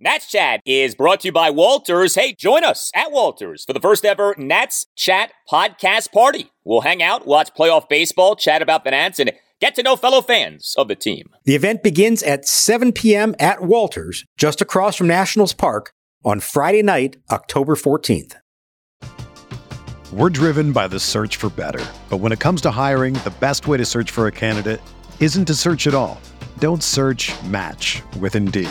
Nats Chat is brought to you by Walters. Hey, join us at Walters for the first ever Nats Chat podcast party. We'll hang out, watch playoff baseball, chat about the Nats, and get to know fellow fans of the team. The event begins at 7 p.m. at Walters, just across from Nationals Park, on Friday night, October 14th. We're driven by the search for better. But when it comes to hiring, the best way to search for a candidate isn't to search at all. Don't search match with Indeed.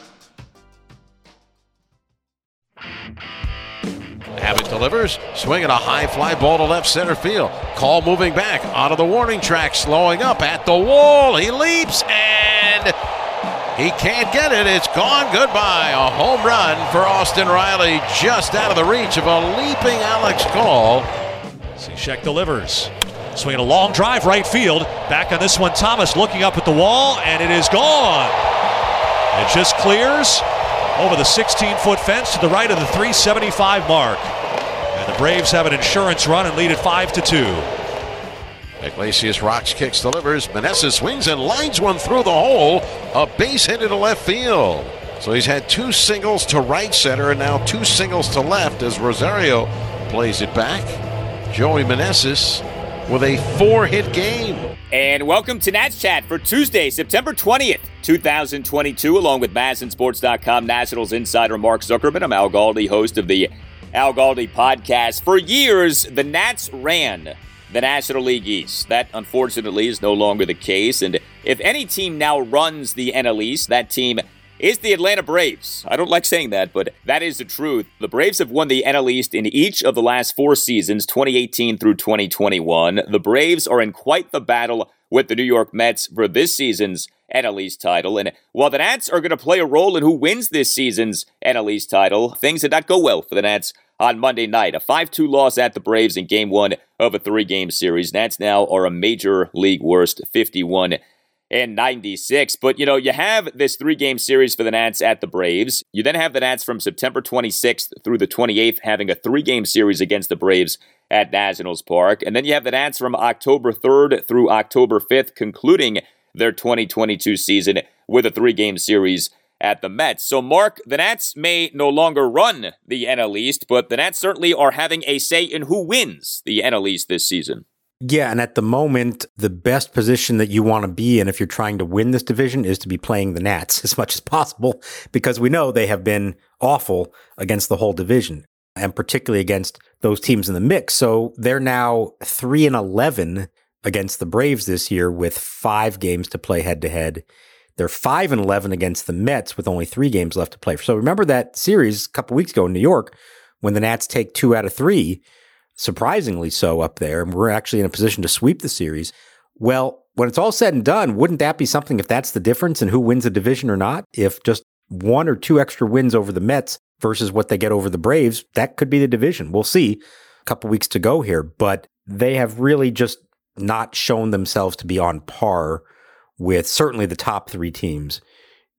Abbott delivers, swinging a high fly ball to left center field. Call moving back out of the warning track, slowing up at the wall. He leaps and he can't get it. It's gone. Goodbye. A home run for Austin Riley, just out of the reach of a leaping Alex Call. Cishek delivers. Swinging a long drive right field. Back on this one, Thomas looking up at the wall, and it is gone. It just clears over the 16 foot fence to the right of the 375 mark. And the Braves have an insurance run and lead at 5 to 2. Iglesias rocks, kicks, delivers. Meneses swings and lines one through the hole. A base hit into left field. So he's had two singles to right center and now two singles to left as Rosario plays it back. Joey Meneses with a four hit game. And welcome to Nats Chat for Tuesday, September 20th, 2022, along with MASNsports.com Nationals insider Mark Zuckerman. I'm Al Galdi, host of the Al Galdi podcast. For years, the Nats ran the National League East. That, unfortunately, is no longer the case. And if any team now runs the NL East, that team is the Atlanta Braves. I don't like saying that, but that is the truth. The Braves have won the NL East in each of the last four seasons, 2018 through 2021. The Braves are in quite the battle with the New York Mets for this season's NL East title. And while the Nats are going to play a role in who wins this season's NL East title, things did not go well for the Nats on Monday night. A 5 2 loss at the Braves in game one of a three game series. Nats now are a major league worst 51 and 96. But, you know, you have this three game series for the Nats at the Braves. You then have the Nats from September 26th through the 28th having a three game series against the Braves at Nationals Park. And then you have the Nats from October 3rd through October 5th concluding their 2022 season with a three game series at the Mets. So, Mark, the Nats may no longer run the NL East, but the Nats certainly are having a say in who wins the NL East this season. Yeah, and at the moment, the best position that you want to be in if you're trying to win this division is to be playing the Nats as much as possible because we know they have been awful against the whole division and particularly against those teams in the mix. So they're now 3 and 11 against the Braves this year with 5 games to play head to head. They're 5 and 11 against the Mets with only 3 games left to play. So remember that series a couple weeks ago in New York when the Nats take 2 out of 3 surprisingly so up there, and we're actually in a position to sweep the series. Well, when it's all said and done, wouldn't that be something if that's the difference in who wins a division or not? If just one or two extra wins over the Mets versus what they get over the Braves, that could be the division. We'll see. A couple weeks to go here, but they have really just not shown themselves to be on par with certainly the top three teams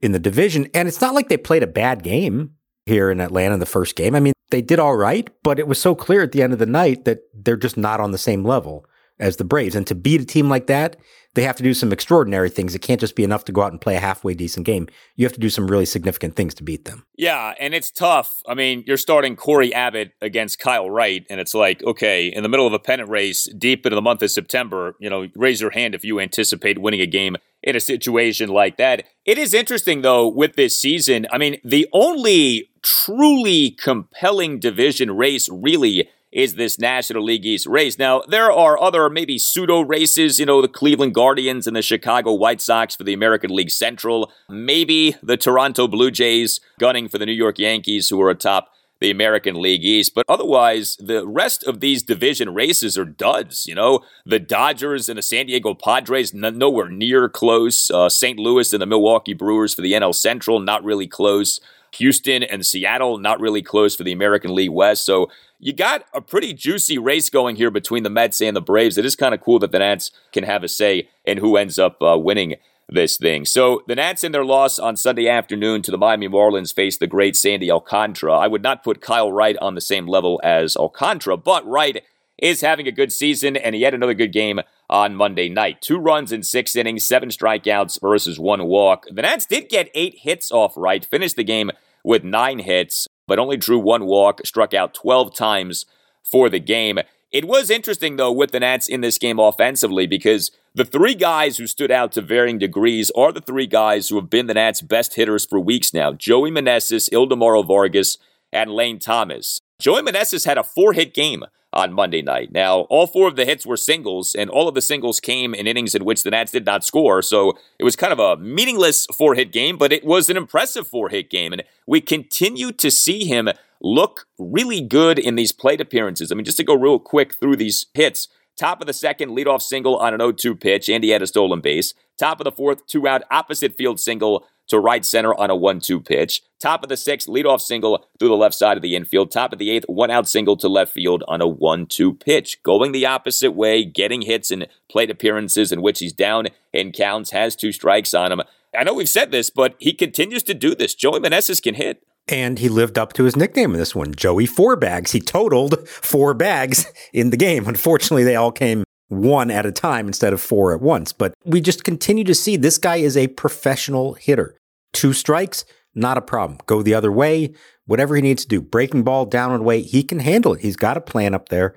in the division. And it's not like they played a bad game here in Atlanta in the first game. I mean, they did all right, but it was so clear at the end of the night that they're just not on the same level as the Braves. And to beat a team like that, they have to do some extraordinary things. It can't just be enough to go out and play a halfway decent game. You have to do some really significant things to beat them. Yeah, and it's tough. I mean, you're starting Corey Abbott against Kyle Wright, and it's like, okay, in the middle of a pennant race, deep into the month of September, you know, raise your hand if you anticipate winning a game in a situation like that. It is interesting, though, with this season. I mean, the only truly compelling division race, really, is this National League East race. Now, there are other maybe pseudo races, you know, the Cleveland Guardians and the Chicago White Sox for the American League Central, maybe the Toronto Blue Jays gunning for the New York Yankees, who are atop the American League East. But otherwise, the rest of these division races are duds. You know, the Dodgers and the San Diego Padres, n- nowhere near close. Uh, St. Louis and the Milwaukee Brewers for the NL Central, not really close. Houston and Seattle, not really close for the American League West. So you got a pretty juicy race going here between the Mets and the Braves. It is kind of cool that the Nats can have a say in who ends up uh, winning this thing. So the Nats in their loss on Sunday afternoon to the Miami Marlins faced the great Sandy Alcantara. I would not put Kyle Wright on the same level as Alcantara, but Wright is having a good season, and he had another good game on Monday night. Two runs in six innings, seven strikeouts versus one walk. The Nats did get eight hits off Wright, finished the game with nine hits but only drew one walk, struck out 12 times for the game. It was interesting, though, with the Nats in this game offensively because the three guys who stood out to varying degrees are the three guys who have been the Nats' best hitters for weeks now Joey Meneses, Ildemaro Vargas, and Lane Thomas. Joey Meneses had a four hit game on Monday night. Now, all four of the hits were singles, and all of the singles came in innings in which the Nats did not score. So it was kind of a meaningless four hit game, but it was an impressive four hit game. And we continue to see him look really good in these plate appearances. I mean, just to go real quick through these hits. Top of the second, leadoff single on an 0 2 pitch, and he had a stolen base. Top of the fourth, two out opposite field single to right center on a 1 2 pitch. Top of the sixth, leadoff single through the left side of the infield. Top of the eighth, one out single to left field on a 1 2 pitch. Going the opposite way, getting hits and plate appearances in which he's down in counts, has two strikes on him. I know we've said this, but he continues to do this. Joey Meneses can hit. And he lived up to his nickname in this one, Joey Four Bags. He totaled four bags in the game. Unfortunately, they all came one at a time instead of four at once. But we just continue to see this guy is a professional hitter. Two strikes, not a problem. Go the other way, whatever he needs to do. Breaking ball down and away, he can handle it. He's got a plan up there.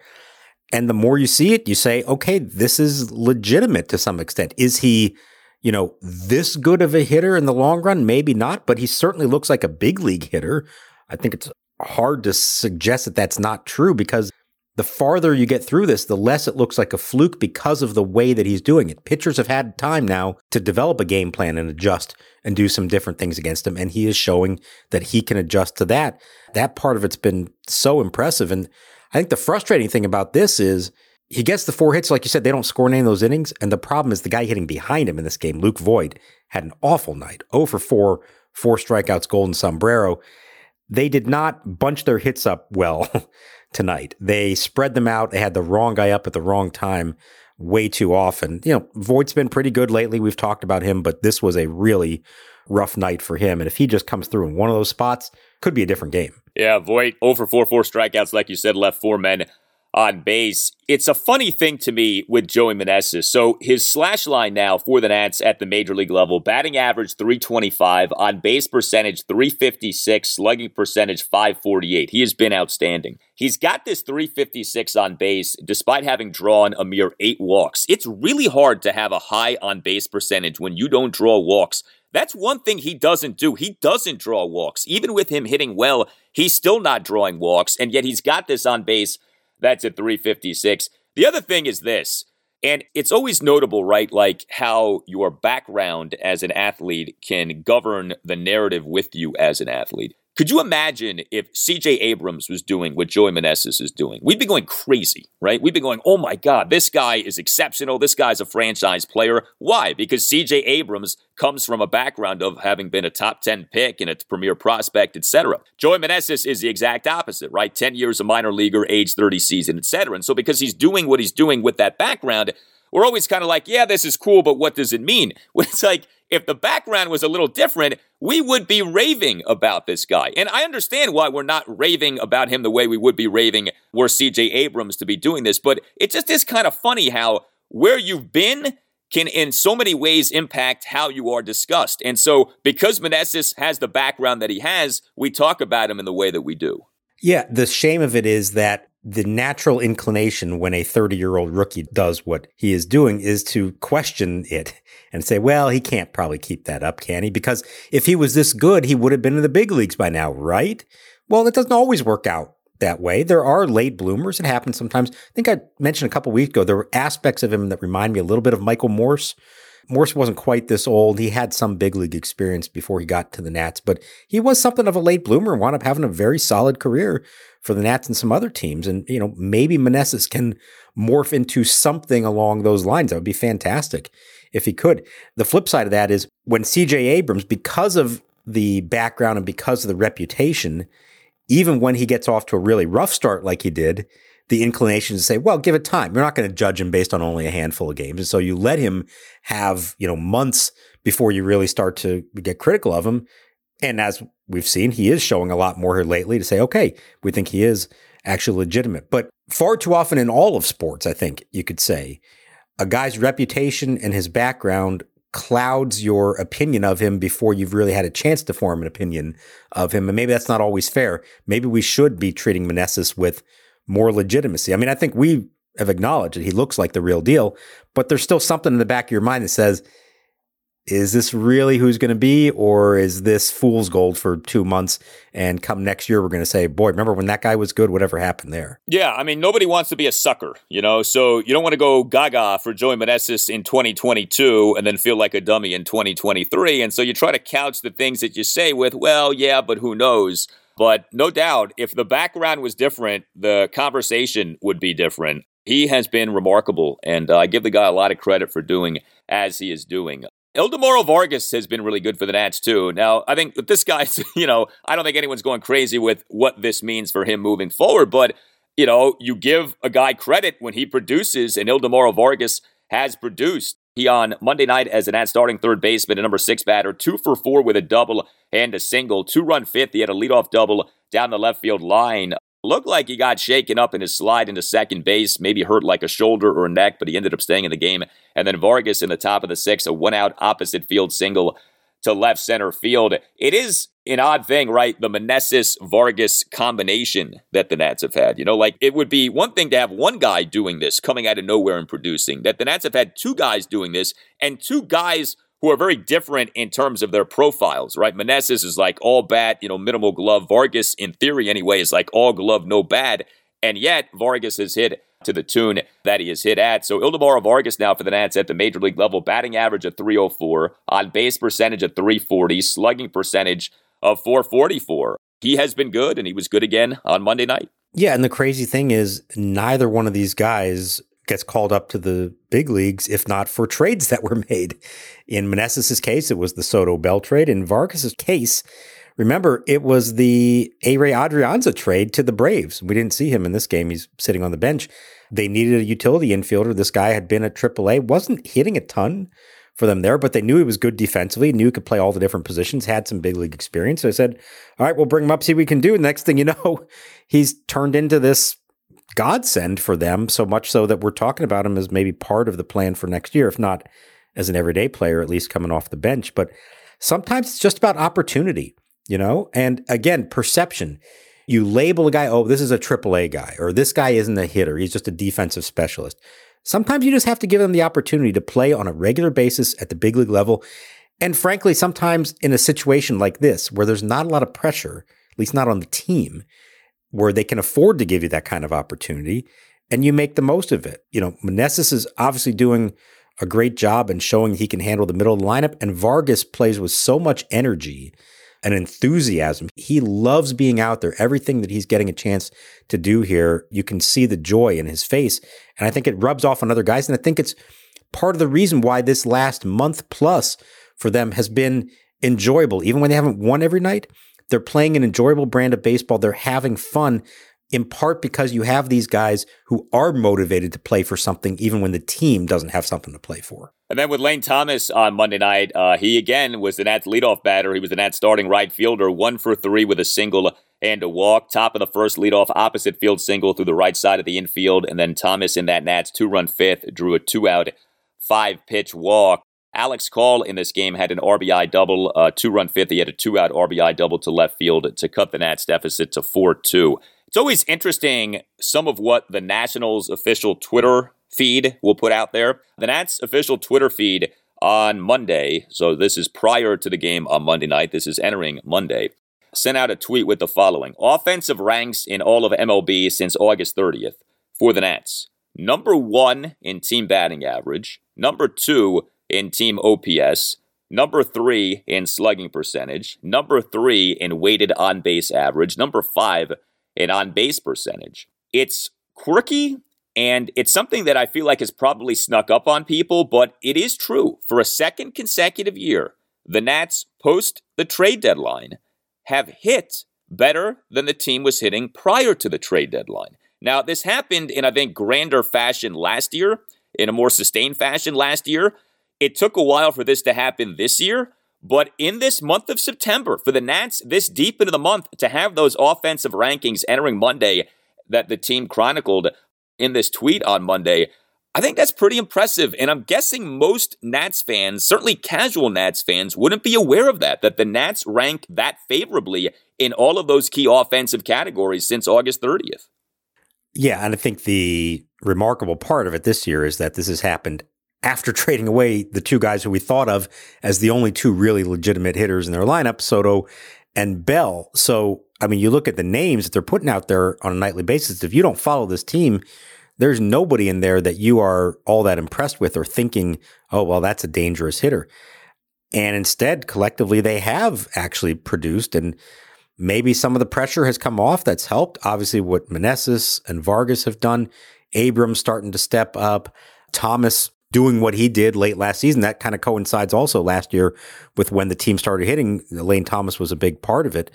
And the more you see it, you say, okay, this is legitimate to some extent. Is he, you know, this good of a hitter in the long run? Maybe not, but he certainly looks like a big league hitter. I think it's hard to suggest that that's not true because the farther you get through this, the less it looks like a fluke because of the way that he's doing it. Pitchers have had time now to develop a game plan and adjust and do some different things against him. And he is showing that he can adjust to that. That part of it's been so impressive. And I think the frustrating thing about this is he gets the four hits. Like you said, they don't score any of those innings. And the problem is the guy hitting behind him in this game, Luke Voit, had an awful night 0 for 4, four strikeouts, golden sombrero. They did not bunch their hits up well. tonight. They spread them out. They had the wrong guy up at the wrong time way too often. You know, Voit's been pretty good lately. We've talked about him, but this was a really rough night for him. And if he just comes through in one of those spots, could be a different game. Yeah, Voit over 4 4 strikeouts, like you said, left four men on base. It's a funny thing to me with Joey Meneses. So his slash line now for the Nats at the major league level, batting average 325, on base percentage 356, slugging percentage 548. He has been outstanding. He's got this 356 on base despite having drawn a mere eight walks. It's really hard to have a high on base percentage when you don't draw walks. That's one thing he doesn't do. He doesn't draw walks. Even with him hitting well, he's still not drawing walks, and yet he's got this on base that's at 356. The other thing is this, and it's always notable, right? Like how your background as an athlete can govern the narrative with you as an athlete. Could you imagine if CJ Abrams was doing what Joey Meneses is doing? We'd be going crazy, right? We'd be going, oh my God, this guy is exceptional. This guy's a franchise player. Why? Because CJ Abrams comes from a background of having been a top 10 pick and a premier prospect, etc. Joey Meneses is the exact opposite, right? 10 years a minor leaguer, age 30 season, etc. And so because he's doing what he's doing with that background, we're always kind of like, yeah, this is cool, but what does it mean? It's like, if the background was a little different, we would be raving about this guy. And I understand why we're not raving about him the way we would be raving were CJ Abrams to be doing this, but it just is kind of funny how where you've been can in so many ways impact how you are discussed. And so because Meneses has the background that he has, we talk about him in the way that we do. Yeah, the shame of it is that the natural inclination when a 30 year old rookie does what he is doing is to question it and say, well, he can't probably keep that up, can he? Because if he was this good, he would have been in the big leagues by now, right? Well, it doesn't always work out that way. There are late bloomers. It happens sometimes. I think I mentioned a couple weeks ago, there were aspects of him that remind me a little bit of Michael Morse. Morse wasn't quite this old. He had some big league experience before he got to the Nats, but he was something of a late bloomer and wound up having a very solid career for the Nats and some other teams. And, you know, maybe Meneses can morph into something along those lines. That would be fantastic if he could. The flip side of that is when CJ Abrams, because of the background and because of the reputation, even when he gets off to a really rough start like he did, the inclination to say, well, give it time. You're not going to judge him based on only a handful of games. And so you let him have, you know, months before you really start to get critical of him. And as we've seen, he is showing a lot more here lately to say, okay, we think he is actually legitimate. But far too often in all of sports, I think you could say, a guy's reputation and his background clouds your opinion of him before you've really had a chance to form an opinion of him. And maybe that's not always fair. Maybe we should be treating Meneses with more legitimacy. I mean, I think we have acknowledged that he looks like the real deal, but there's still something in the back of your mind that says, is this really who's going to be, or is this fool's gold for two months? And come next year, we're going to say, boy, remember when that guy was good? Whatever happened there? Yeah, I mean, nobody wants to be a sucker, you know. So you don't want to go gaga for Joey Meneses in 2022 and then feel like a dummy in 2023. And so you try to couch the things that you say with, well, yeah, but who knows? But no doubt, if the background was different, the conversation would be different. He has been remarkable, and uh, I give the guy a lot of credit for doing as he is doing. Ildemaro Vargas has been really good for the Nats too. Now, I think this guy's, you know, I don't think anyone's going crazy with what this means for him moving forward, but you know, you give a guy credit when he produces, and Ildemaro Vargas has produced. He on Monday night as an at starting third baseman, a number six batter, two for four with a double and a single, two run fifth. He had a leadoff double down the left field line. Looked like he got shaken up in his slide into second base, maybe hurt like a shoulder or a neck, but he ended up staying in the game. And then Vargas in the top of the sixth, a one out opposite field single to left center field. It is an odd thing, right? The Meneses Vargas combination that the Nats have had. You know, like it would be one thing to have one guy doing this, coming out of nowhere and producing. That the Nats have had two guys doing this, and two guys who are very different in terms of their profiles, right? Meneses is like all bat, you know, minimal glove. Vargas, in theory anyway, is like all glove, no bad. And yet, Vargas has hit to the tune that he has hit at. So Ildemaro Vargas now for the Nats at the major league level, batting average of 304, on base percentage of 340, slugging percentage of 444. He has been good, and he was good again on Monday night. Yeah, and the crazy thing is, neither one of these guys gets called up to the big leagues if not for trades that were made. In Meneses' case, it was the Soto Bell trade. In Vargas' case, remember, it was the Ehire Adrianza trade to the Braves. We didn't see him in this game. He's sitting on the bench. They needed a utility infielder. This guy had been at AAA, wasn't hitting a ton, for them there, but they knew he was good defensively, knew he could play all the different positions, had some big league experience. So I said, all right, we'll bring him up, see what we can do. And next thing you know, he's turned into this godsend for them, so much so that we're talking about him as maybe part of the plan for next year, if not as an everyday player, at least coming off the bench. But sometimes it's just about opportunity, you know? And again, perception. You label a guy, oh, this is a AAA guy, or this guy isn't a hitter, he's just a defensive specialist. Sometimes you just have to give them the opportunity to play on a regular basis at the big league level. And frankly, sometimes in a situation like this, where there's not a lot of pressure, at least not on the team, where they can afford to give you that kind of opportunity and you make the most of it. You know, Meneses is obviously doing a great job and showing he can handle the middle of the lineup. And Vargas plays with so much energy and enthusiasm. He loves being out there. Everything that he's getting a chance to do here, you can see the joy in his face. And I think it rubs off on other guys. And I think it's part of the reason why this last month plus for them has been enjoyable. Even when they haven't won every night, they're playing an enjoyable brand of baseball. They're having fun in part because you have these guys who are motivated to play for something, even when the team doesn't have something to play for. And then with Lane Thomas on Monday night, uh, he again was the Nats leadoff batter. He was the Nats starting right fielder, one for three with a single and a walk. Top of the first leadoff, opposite field single through the right side of the infield. And then Thomas in that Nats two run fifth drew a two out, five pitch walk. Alex Call in this game had an RBI double, uh, two run fifth. He had a two out RBI double to left field to cut the Nats deficit to 4 2. It's always interesting some of what the Nationals official Twitter feed will put out there. The Nats official Twitter feed on Monday, so this is prior to the game on Monday night, this is entering Monday, sent out a tweet with the following Offensive ranks in all of MLB since August 30th for the Nats. Number one in team batting average, number two in team OPS, number three in slugging percentage, number three in weighted on base average, number five in on base percentage. It's quirky and it's something that I feel like has probably snuck up on people, but it is true. For a second consecutive year, the Nats, post the trade deadline, have hit better than the team was hitting prior to the trade deadline. Now, this happened in, I think, grander fashion last year, in a more sustained fashion last year. It took a while for this to happen this year, but in this month of September, for the Nats, this deep into the month, to have those offensive rankings entering Monday that the team chronicled in this tweet on Monday, I think that's pretty impressive. And I'm guessing most Nats fans, certainly casual Nats fans, wouldn't be aware of that, that the Nats rank that favorably in all of those key offensive categories since August 30th. Yeah. And I think the remarkable part of it this year is that this has happened after trading away the two guys who we thought of as the only two really legitimate hitters in their lineup, Soto and Bell. So, I mean, you look at the names that they're putting out there on a nightly basis. If you don't follow this team, there's nobody in there that you are all that impressed with or thinking, oh, well, that's a dangerous hitter. And instead, collectively, they have actually produced, and maybe some of the pressure has come off. That's helped. Obviously, what Meneses and Vargas have done, Abrams starting to step up, Thomas doing what he did late last season. That kind of coincides also last year with when the team started hitting. Lane Thomas was a big part of it.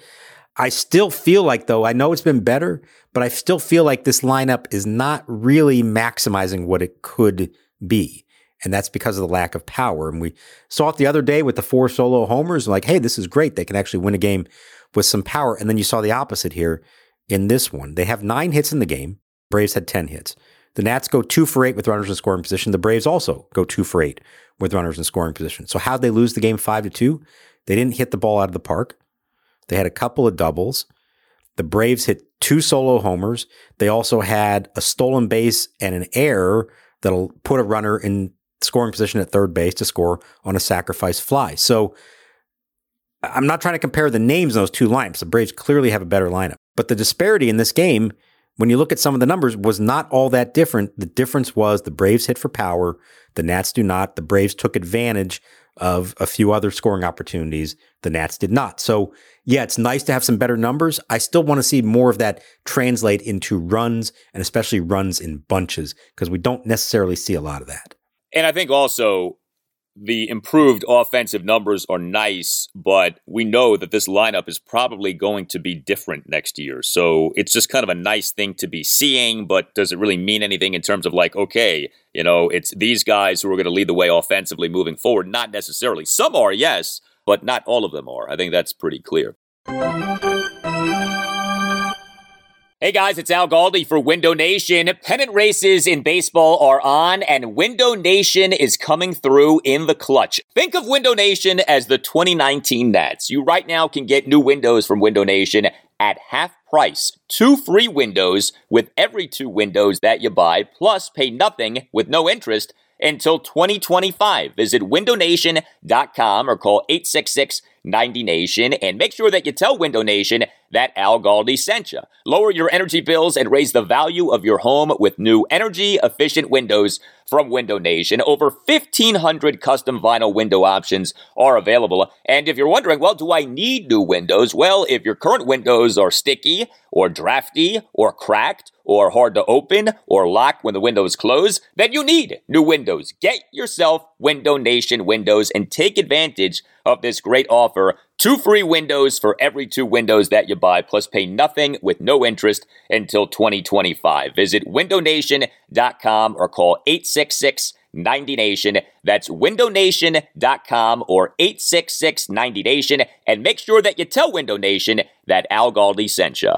I still feel like, though, I know it's been better, but I still feel like this lineup is not really maximizing what it could be. And that's because of the lack of power. And we saw it the other day with the four solo homers, like, hey, this is great. They can actually win a game with some power. And then you saw the opposite here in this one. They have nine hits in the game. Braves had 10 hits. The Nats go two for eight with runners in scoring position. The Braves also go two for eight with runners in scoring position. So how'd they lose the game five to two? They didn't hit the ball out of the park. They had a couple of doubles. The Braves hit two solo homers. They also had a stolen base and an error that'll put a runner in scoring position at third base to score on a sacrifice fly. So I'm not trying to compare the names of those two lineups. The Braves clearly have a better lineup. But the disparity in this game when you look at some of the numbers, was not all that different. The difference was the Braves hit for power, the Nats do not. The Braves took advantage of a few other scoring opportunities. The Nats did not. So, yeah, it's nice to have some better numbers. I still want to see more of that translate into runs and especially runs in bunches because we don't necessarily see a lot of that. And I think also the improved offensive numbers are nice, but we know that this lineup is probably going to be different next year. So it's just kind of a nice thing to be seeing, but does it really mean anything in terms of like, okay, you know, it's these guys who are going to lead the way offensively moving forward? Not necessarily. Some are, yes, but not all of them are. I think that's pretty clear. Hey guys, it's Al Galdi for Window Nation. Pennant races in baseball are on, and Window Nation is coming through in the clutch. Think of Window Nation as the 2019 Nats. You right now can get new windows from Window Nation at half price. Two free windows with every two windows that you buy, plus pay nothing with no interest until 2025. Visit windownation.com or call 866 90 Nation and make sure that you tell Window Nation that Al Galdi sent you. Lower your energy bills and raise the value of your home with new energy efficient windows from Window Nation. Over 1,500 custom vinyl window options are available. And if you're wondering, well, do I need new windows? Well, if your current windows are sticky or drafty or cracked or hard to open or lock when the windows close, then you need new windows. Get yourself Window Nation windows and take advantage of this great offer. Two free windows for every two windows that you buy, plus pay nothing with no interest until 2025. Visit windownation.com or call 866 90 Nation. That's windownation.com or 866 90 Nation. And make sure that you tell Window Nation that Al Galdi sent you.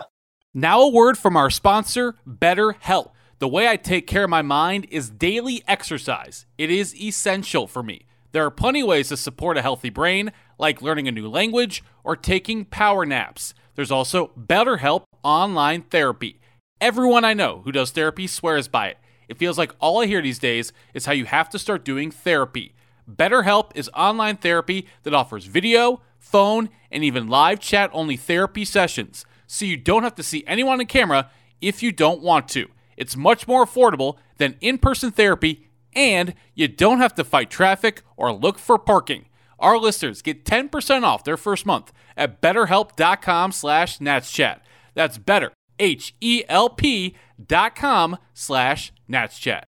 Now, a word from our sponsor, BetterHelp. The way I take care of my mind is daily exercise. It is essential for me. There are plenty of ways to support a healthy brain, like learning a new language or taking power naps. There's also BetterHelp online therapy. Everyone I know who does therapy swears by it. It feels like all I hear these days is how you have to start doing therapy. BetterHelp is online therapy that offers video, phone, and even live chat only therapy sessions, so you don't have to see anyone on camera if you don't want to. It's much more affordable than in person therapy, and you don't have to fight traffic or look for parking. Our listeners get 10% off their first month at betterhelp.com slash natschat. That's better, H-E-L-P dot com slash natschat.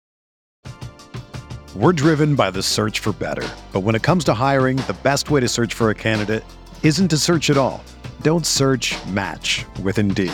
We're driven by the search for better. But when it comes to hiring, the best way to search for a candidate isn't to search at all. Don't search match with Indeed.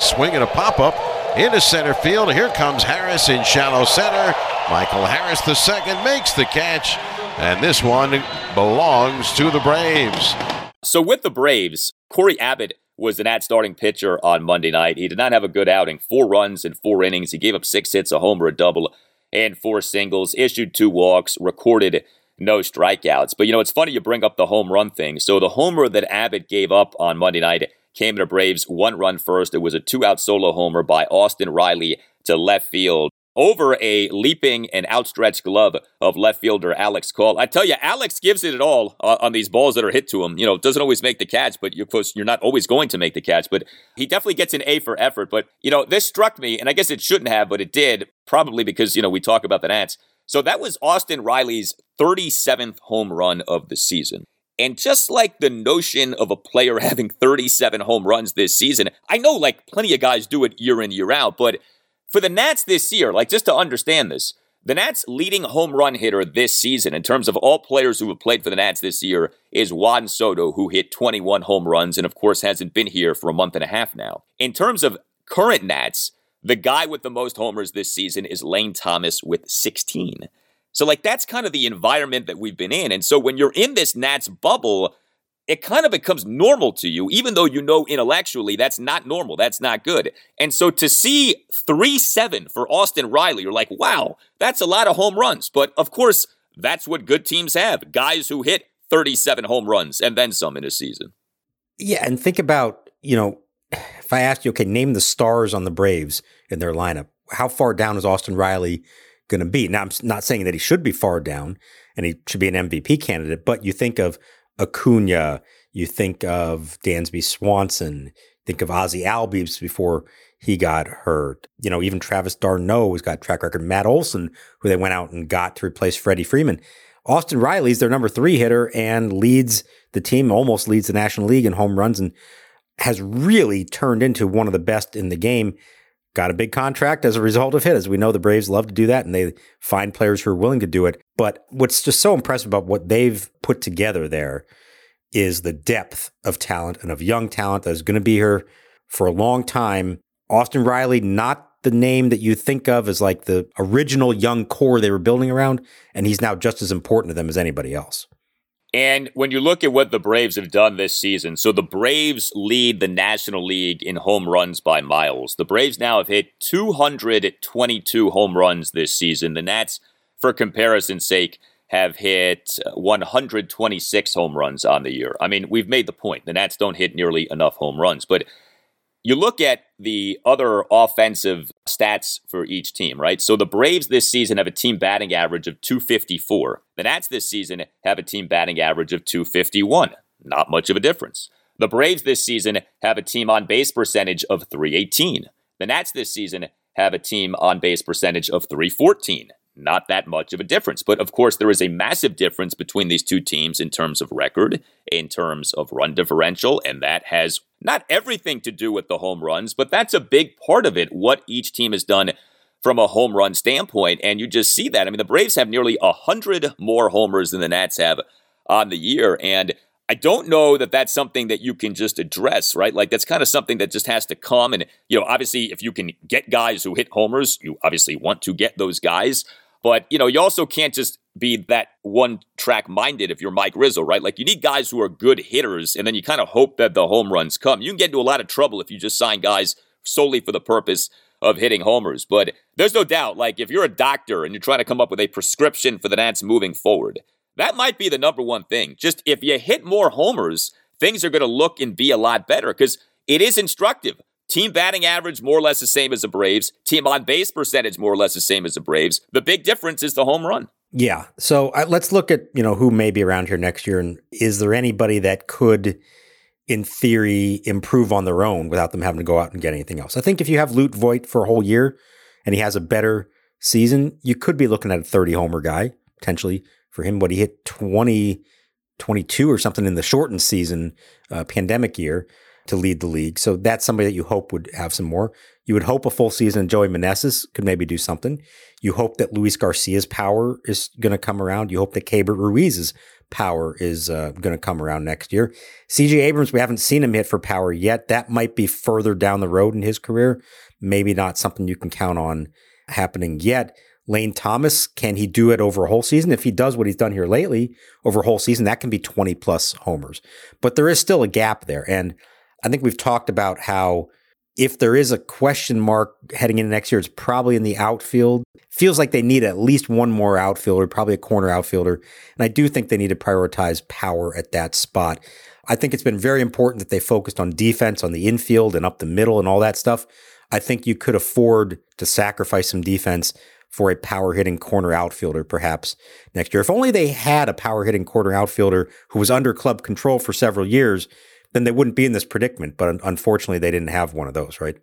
Swinging a pop up into center field. Here comes Harris in shallow center. Michael Harris, the second, makes the catch. And this one belongs to the Braves. So with the Braves, Corey Abbott was the Nat starting pitcher on Monday night. He did not have a good outing. Four runs in four innings. He gave up six hits, a homer, a double, and four singles. Issued two walks. Recorded no strikeouts. But you know, it's funny you bring up the home run thing. So the homer that Abbott gave up on Monday night came to Braves one run first. It was a two out solo homer by Austin Riley to left field over a leaping and outstretched glove of left fielder Alex Call. I tell you, Alex gives it at all uh, on these balls that are hit to him. You know, doesn't always make the catch, but of course, you're not always going to make the catch, but he definitely gets an A for effort. But, you know, this struck me, and I guess it shouldn't have, but it did, probably because, you know, we talk about the Nats. So that was Austin Riley's 37th home run of the season. And just like the notion of a player having 37 home runs this season, I know like plenty of guys do it year in, year out, but for the Nats this year, like just to understand this, the Nats' leading home run hitter this season, in terms of all players who have played for the Nats this year, is Juan Soto, who hit 21 home runs and, of course, hasn't been here for a month and a half now. In terms of current Nats, the guy with the most homers this season is Lane Thomas with 16. So, like, that's kind of the environment that we've been in. And so, when you're in this Nats bubble, it kind of becomes normal to you, even though you know intellectually that's not normal, that's not good. And so to see 3 7 for Austin Riley, you're like, wow, that's a lot of home runs. But of course, that's what good teams have guys who hit 37 home runs and then some in a season. Yeah. And think about, you know, if I ask you, okay, name the stars on the Braves in their lineup, how far down is Austin Riley going to be? Now, I'm not saying that he should be far down and he should be an MVP candidate, but you think of Acuna, you think of Dansby Swanson, think of Ozzie Albies before he got hurt. You know, even Travis d'Arnaud has got track record. Matt Olson, who they went out and got to replace Freddie Freeman. Austin Riley's their number three hitter and leads the team, almost leads the National League in home runs and has really turned into one of the best in the game. Got a big contract as a result of it. As we know, the Braves love to do that and they find players who are willing to do it. But what's just so impressive about what they've put together there is the depth of talent and of young talent that is going to be here for a long time. Austin Riley, not the name that you think of as like the original young core they were building around, and he's now just as important to them as anybody else. And when you look at what the Braves have done this season, so the Braves lead the National League in home runs by miles. The Braves now have hit 222 home runs this season. The Nats, for comparison's sake, have hit 126 home runs on the year. I mean, we've made the point. The Nats don't hit nearly enough home runs, but you look at the other offensive stats for each team, right? So the Braves this season have a team batting average of 254. The Nats this season have a team batting average of 251. Not much of a difference. The Braves this season have a team on base percentage of 318. The Nats this season have a team on base percentage of 314 not that much of a difference. But of course, there is a massive difference between these two teams in terms of record, in terms of run differential, and that has not everything to do with the home runs, but that's a big part of it, what each team has done from a home run standpoint. And you just see that. I mean, the Braves have nearly 100 more homers than the Nats have on the year. And I don't know that that's something that you can just address, right? Like that's kind of something that just has to come. And, you know, obviously, if you can get guys who hit homers, you obviously want to get those guys. But, you know, you also can't just be that one track minded if you're Mike Rizzo, right? Like you need guys who are good hitters and then you kind of hope that the home runs come. You can get into a lot of trouble if you just sign guys solely for the purpose of hitting homers. But there's no doubt, like if you're a doctor and you're trying to come up with a prescription for the Nats moving forward, that might be the number one thing. Just if you hit more homers, things are going to look and be a lot better because it is instructive. Team batting average more or less the same as the Braves. Team on base percentage more or less the same as the Braves. The big difference is the home run. Yeah. So uh, let's look at you know who may be around here next year, and is there anybody that could, in theory, improve on their own without them having to go out and get anything else? I think if you have Luke Voit for a whole year, and he has a better season, you could be looking at a thirty homer guy potentially for him. What he hit 20, 22 or something in the shortened season, uh, pandemic year to lead the league. So that's somebody that you hope would have some more. You would hope a full season Joey Meneses could maybe do something. You hope that Luis Garcia's power is going to come around. You hope that Keibert Ruiz's power is uh, going to come around next year. CJ Abrams, we haven't seen him hit for power yet. That might be further down the road in his career. Maybe not something you can count on happening yet. Lane Thomas, can he do it over a whole season? If he does what he's done here lately over a whole season, that can be 20 plus homers. But there is still a gap there. And I think we've talked about how if there is a question mark heading into next year, it's probably in the outfield. Feels like they need at least one more outfielder, probably a corner outfielder. And I do think they need to prioritize power at that spot. I think it's been very important that they focused on defense on the infield and up the middle and all that stuff. I think you could afford to sacrifice some defense for a power hitting corner outfielder perhaps next year. If only they had a power hitting corner outfielder who was under club control for several years then they wouldn't be in this predicament. But unfortunately, they didn't have one of those, right?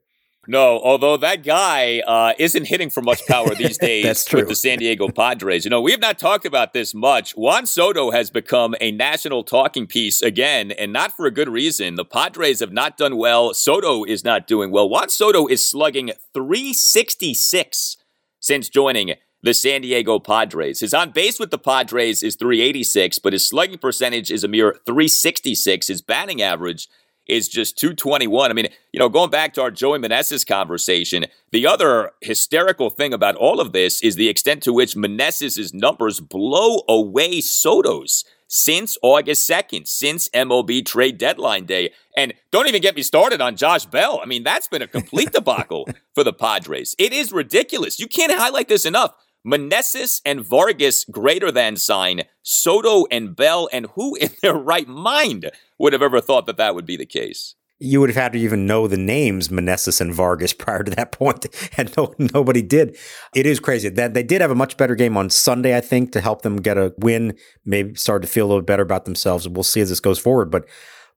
No, although that guy uh, isn't hitting for much power these days with the San Diego Padres. You know, we have not talked about this much. Juan Soto has become a national talking piece again, and not for a good reason. The Padres have not done well. Soto is not doing well. Juan Soto is slugging 366 since joining the San Diego Padres. His on base with the Padres is 386, but his slugging percentage is a mere 366. His batting average is just 221. I mean, you know, going back to our Joey Meneses conversation, the other hysterical thing about all of this is the extent to which Meneses' numbers blow away Soto's since August 2nd, since MLB trade deadline day. And don't even get me started on Josh Bell. I mean, that's been a complete debacle for the Padres. It is ridiculous. You can't highlight this enough. Meneses and Vargas greater than sign, Soto and Bell, and who in their right mind would have ever thought that that would be the case? You would have had to even know the names Meneses and Vargas prior to that point, and no, nobody did. It is crazy that they did have a much better game on Sunday, I think, to help them get a win, maybe start to feel a little better about themselves. We'll see as this goes forward, but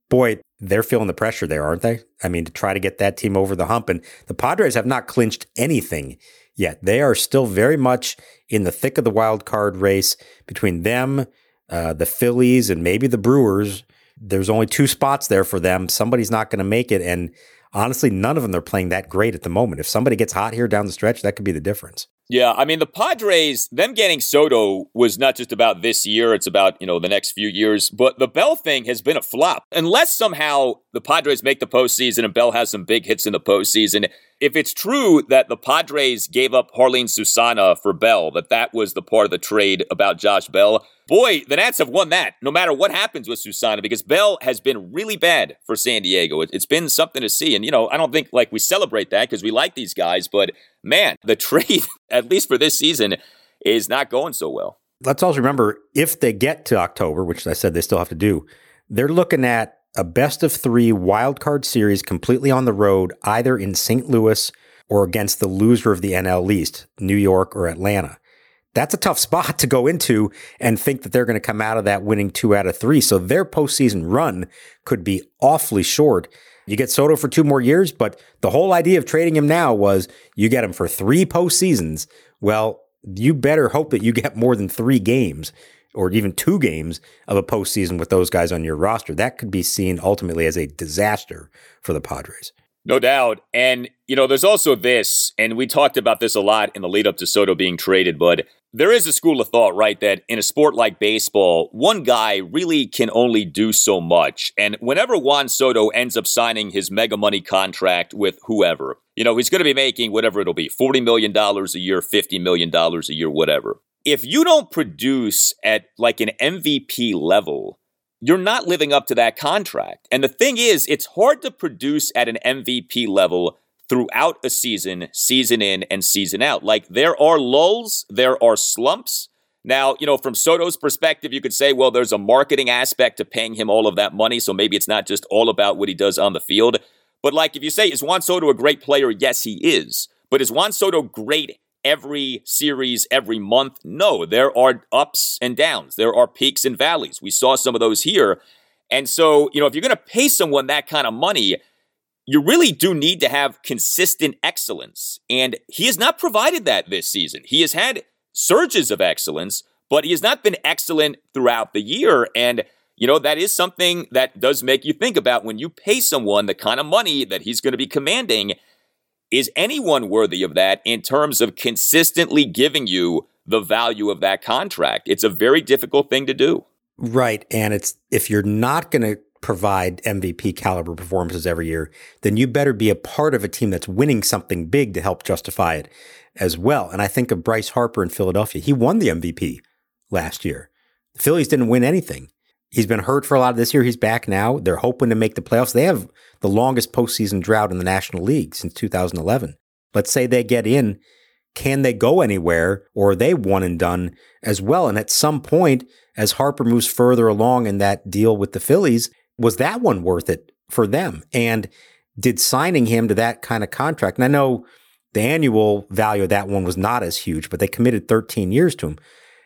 boy, they're feeling the pressure there, aren't they? I mean, to try to get that team over the hump, and the Padres have not clinched anything yet. They are still very much in the thick of the wild card race between them, uh, the Phillies, and maybe the Brewers. There's only two spots there for them. Somebody's not going to make it. And honestly, none of them are playing that great at the moment. If somebody gets hot here down the stretch, that could be the difference. Yeah, I mean the Padres, them getting Soto was not just about this year, it's about, you know, the next few years. But the Bell thing has been a flop. Unless somehow the Padres make the postseason and Bell has some big hits in the postseason. If it's true that the Padres gave up Jarlin Susana for Bell, that that was the part of the trade about Josh Bell, boy, the Nats have won that no matter what happens with Susana because Bell has been really bad for San Diego. It's been something to see. And, you know, I don't think like we celebrate that because we like these guys, but man, the trade, at least for this season, is not going so well. Let's also remember if they get to October, which I said they still have to do, they're looking at a best of three wild card series completely on the road, either in St. Louis or against the loser of the NL East, New York or Atlanta that's a tough spot to go into and think that they're going to come out of that winning two out of three. So their postseason run could be awfully short. You get Soto for two more years, but the whole idea of trading him now was you get him for three postseasons. Well, you better hope that you get more than three games or even two games of a postseason with those guys on your roster. That could be seen ultimately as a disaster for the Padres. No doubt. And, you know, there's also this, and we talked about this a lot in the lead up to Soto being traded, but there is a school of thought, right, that in a sport like baseball, one guy really can only do so much. And whenever Juan Soto ends up signing his mega money contract with whoever, you know, he's going to be making whatever it'll be $40 million a year, $50 million a year, whatever. If you don't produce at like an MVP level, you're not living up to that contract. And the thing is, it's hard to produce at an MVP level throughout a season, season in and season out. Like there are lulls, there are slumps. Now, you know, from Soto's perspective, you could say, well, there's a marketing aspect to paying him all of that money. So maybe it's not just all about what he does on the field. But like if you say, is Juan Soto a great player? Yes, he is. But is Juan Soto great every series, every month. No, there are ups and downs. There are peaks and valleys. We saw some of those here. And so, you know, if you're going to pay someone that kind of money, you really do need to have consistent excellence. And he has not provided that this season. He has had surges of excellence, but he has not been excellent throughout the year. And, you know, that is something that does make you think about when you pay someone the kind of money that he's going to be commanding is anyone worthy of that in terms of consistently giving you the value of that contract? It's a very difficult thing to do. Right. And it's if you're not going to provide MVP caliber performances every year, then you better be a part of a team that's winning something big to help justify it as well. And I think of Bryce Harper in Philadelphia. He won the MVP last year. The Phillies didn't win anything. He's been hurt for a lot of this year. He's back now. They're hoping to make the playoffs. They have the longest postseason drought in the National League since 2011. Let's say they get in. Can they go anywhere or are they one and done as well? And at some point, as Harper moves further along in that deal with the Phillies, was that one worth it for them? And did signing him to that kind of contract, and I know the annual value of that one was not as huge, but they committed 13 years to him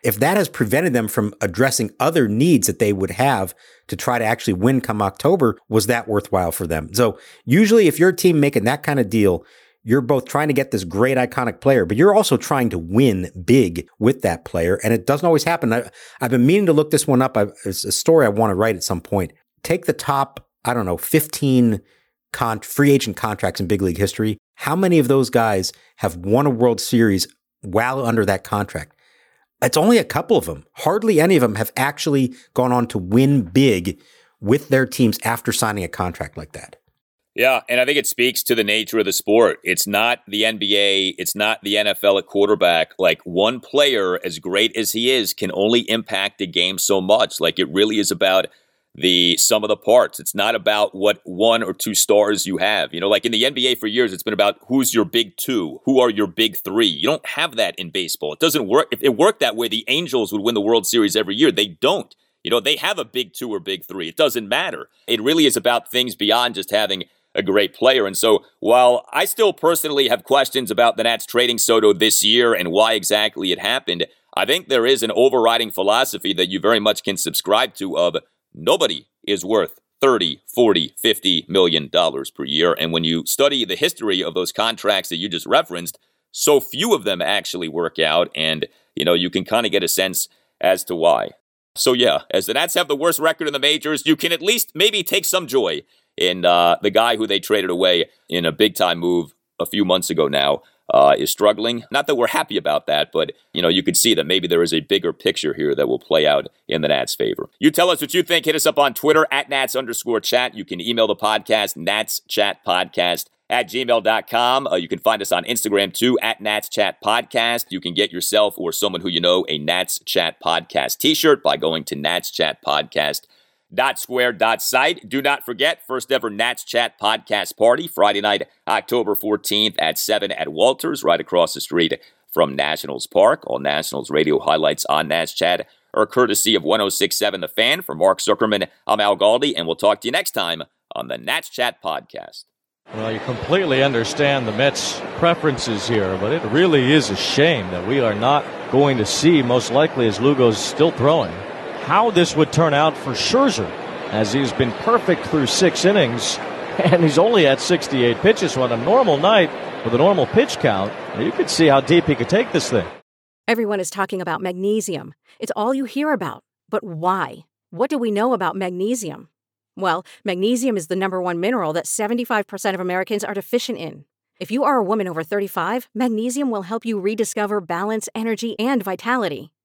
if that has prevented them from addressing other needs that they would have to try to actually win come October, was that worthwhile for them? So usually if you're a team making that kind of deal, you're both trying to get this great iconic player, but you're also trying to win big with that player. And it doesn't always happen. I, have been meaning to look this one up. I, it's a story I want to write at some point. Take the top, I don't know, 15 con- free agent contracts in big league history. How many of those guys have won a World Series while under that contract? It's only a couple of them. Hardly any of them have actually gone on to win big with their teams after signing a contract like that. Yeah, and I think it speaks to the nature of the sport. It's not the NBA, it's not the NFL at quarterback. Like one player, as great as he is, can only impact the game so much. Like it really is about the sum of the parts. It's not about what one or two stars you have. You know, like in the NBA for years, it's been about who's your big two, who are your big three. You don't have that in baseball. It doesn't work. If it worked that way, the Angels would win the World Series every year. They don't. You know, they have a big two or big three. It doesn't matter. It really is about things beyond just having a great player. And so while I still personally have questions about the Nats trading Soto this year and why exactly it happened, I think there is an overriding philosophy that you very much can subscribe to of Nobody is worth 30, 40, 50 million dollars per year. And when you study the history of those contracts that you just referenced, so few of them actually work out. And, you know, you can kind of get a sense as to why. So, yeah, as the Nats have the worst record in the majors, you can at least maybe take some joy in uh, the guy who they traded away in a big time move a few months ago now uh, is struggling. Not that we're happy about that, but you know you could see that maybe there is a bigger picture here that will play out in the Nats' favor. You tell us what you think. Hit us up on Twitter at Nats underscore chat. You can email the podcast, Nats Chat Podcast at gmail.com. Uh, you can find us on Instagram too, at Nats Chat Podcast. You can get yourself or someone who you know a Nats Chat Podcast t shirt by going to Nats Chat Podcast dot square dot site. Do not forget, first ever Nats Chat podcast party, Friday night, October 14th at 7 at Walters, right across the street from Nationals Park. All Nationals radio highlights on Nats Chat are courtesy of 1067 The Fan. For Mark Zuckerman, I'm Al Galdi, and we'll talk to you next time on the Nats Chat podcast. Well, you completely understand the Mets' preferences here, but it really is a shame that we are not going to see, most likely as Lugo's still throwing, how this would turn out for Scherzer, as he's been perfect through six innings, and he's only at 68 pitches. So on a normal night with a normal pitch count, you could see how deep he could take this thing. Everyone is talking about magnesium. It's all you hear about. But why? What do we know about magnesium? Well, magnesium is the number one mineral that 75% of Americans are deficient in. If you are a woman over 35, magnesium will help you rediscover balance, energy, and vitality.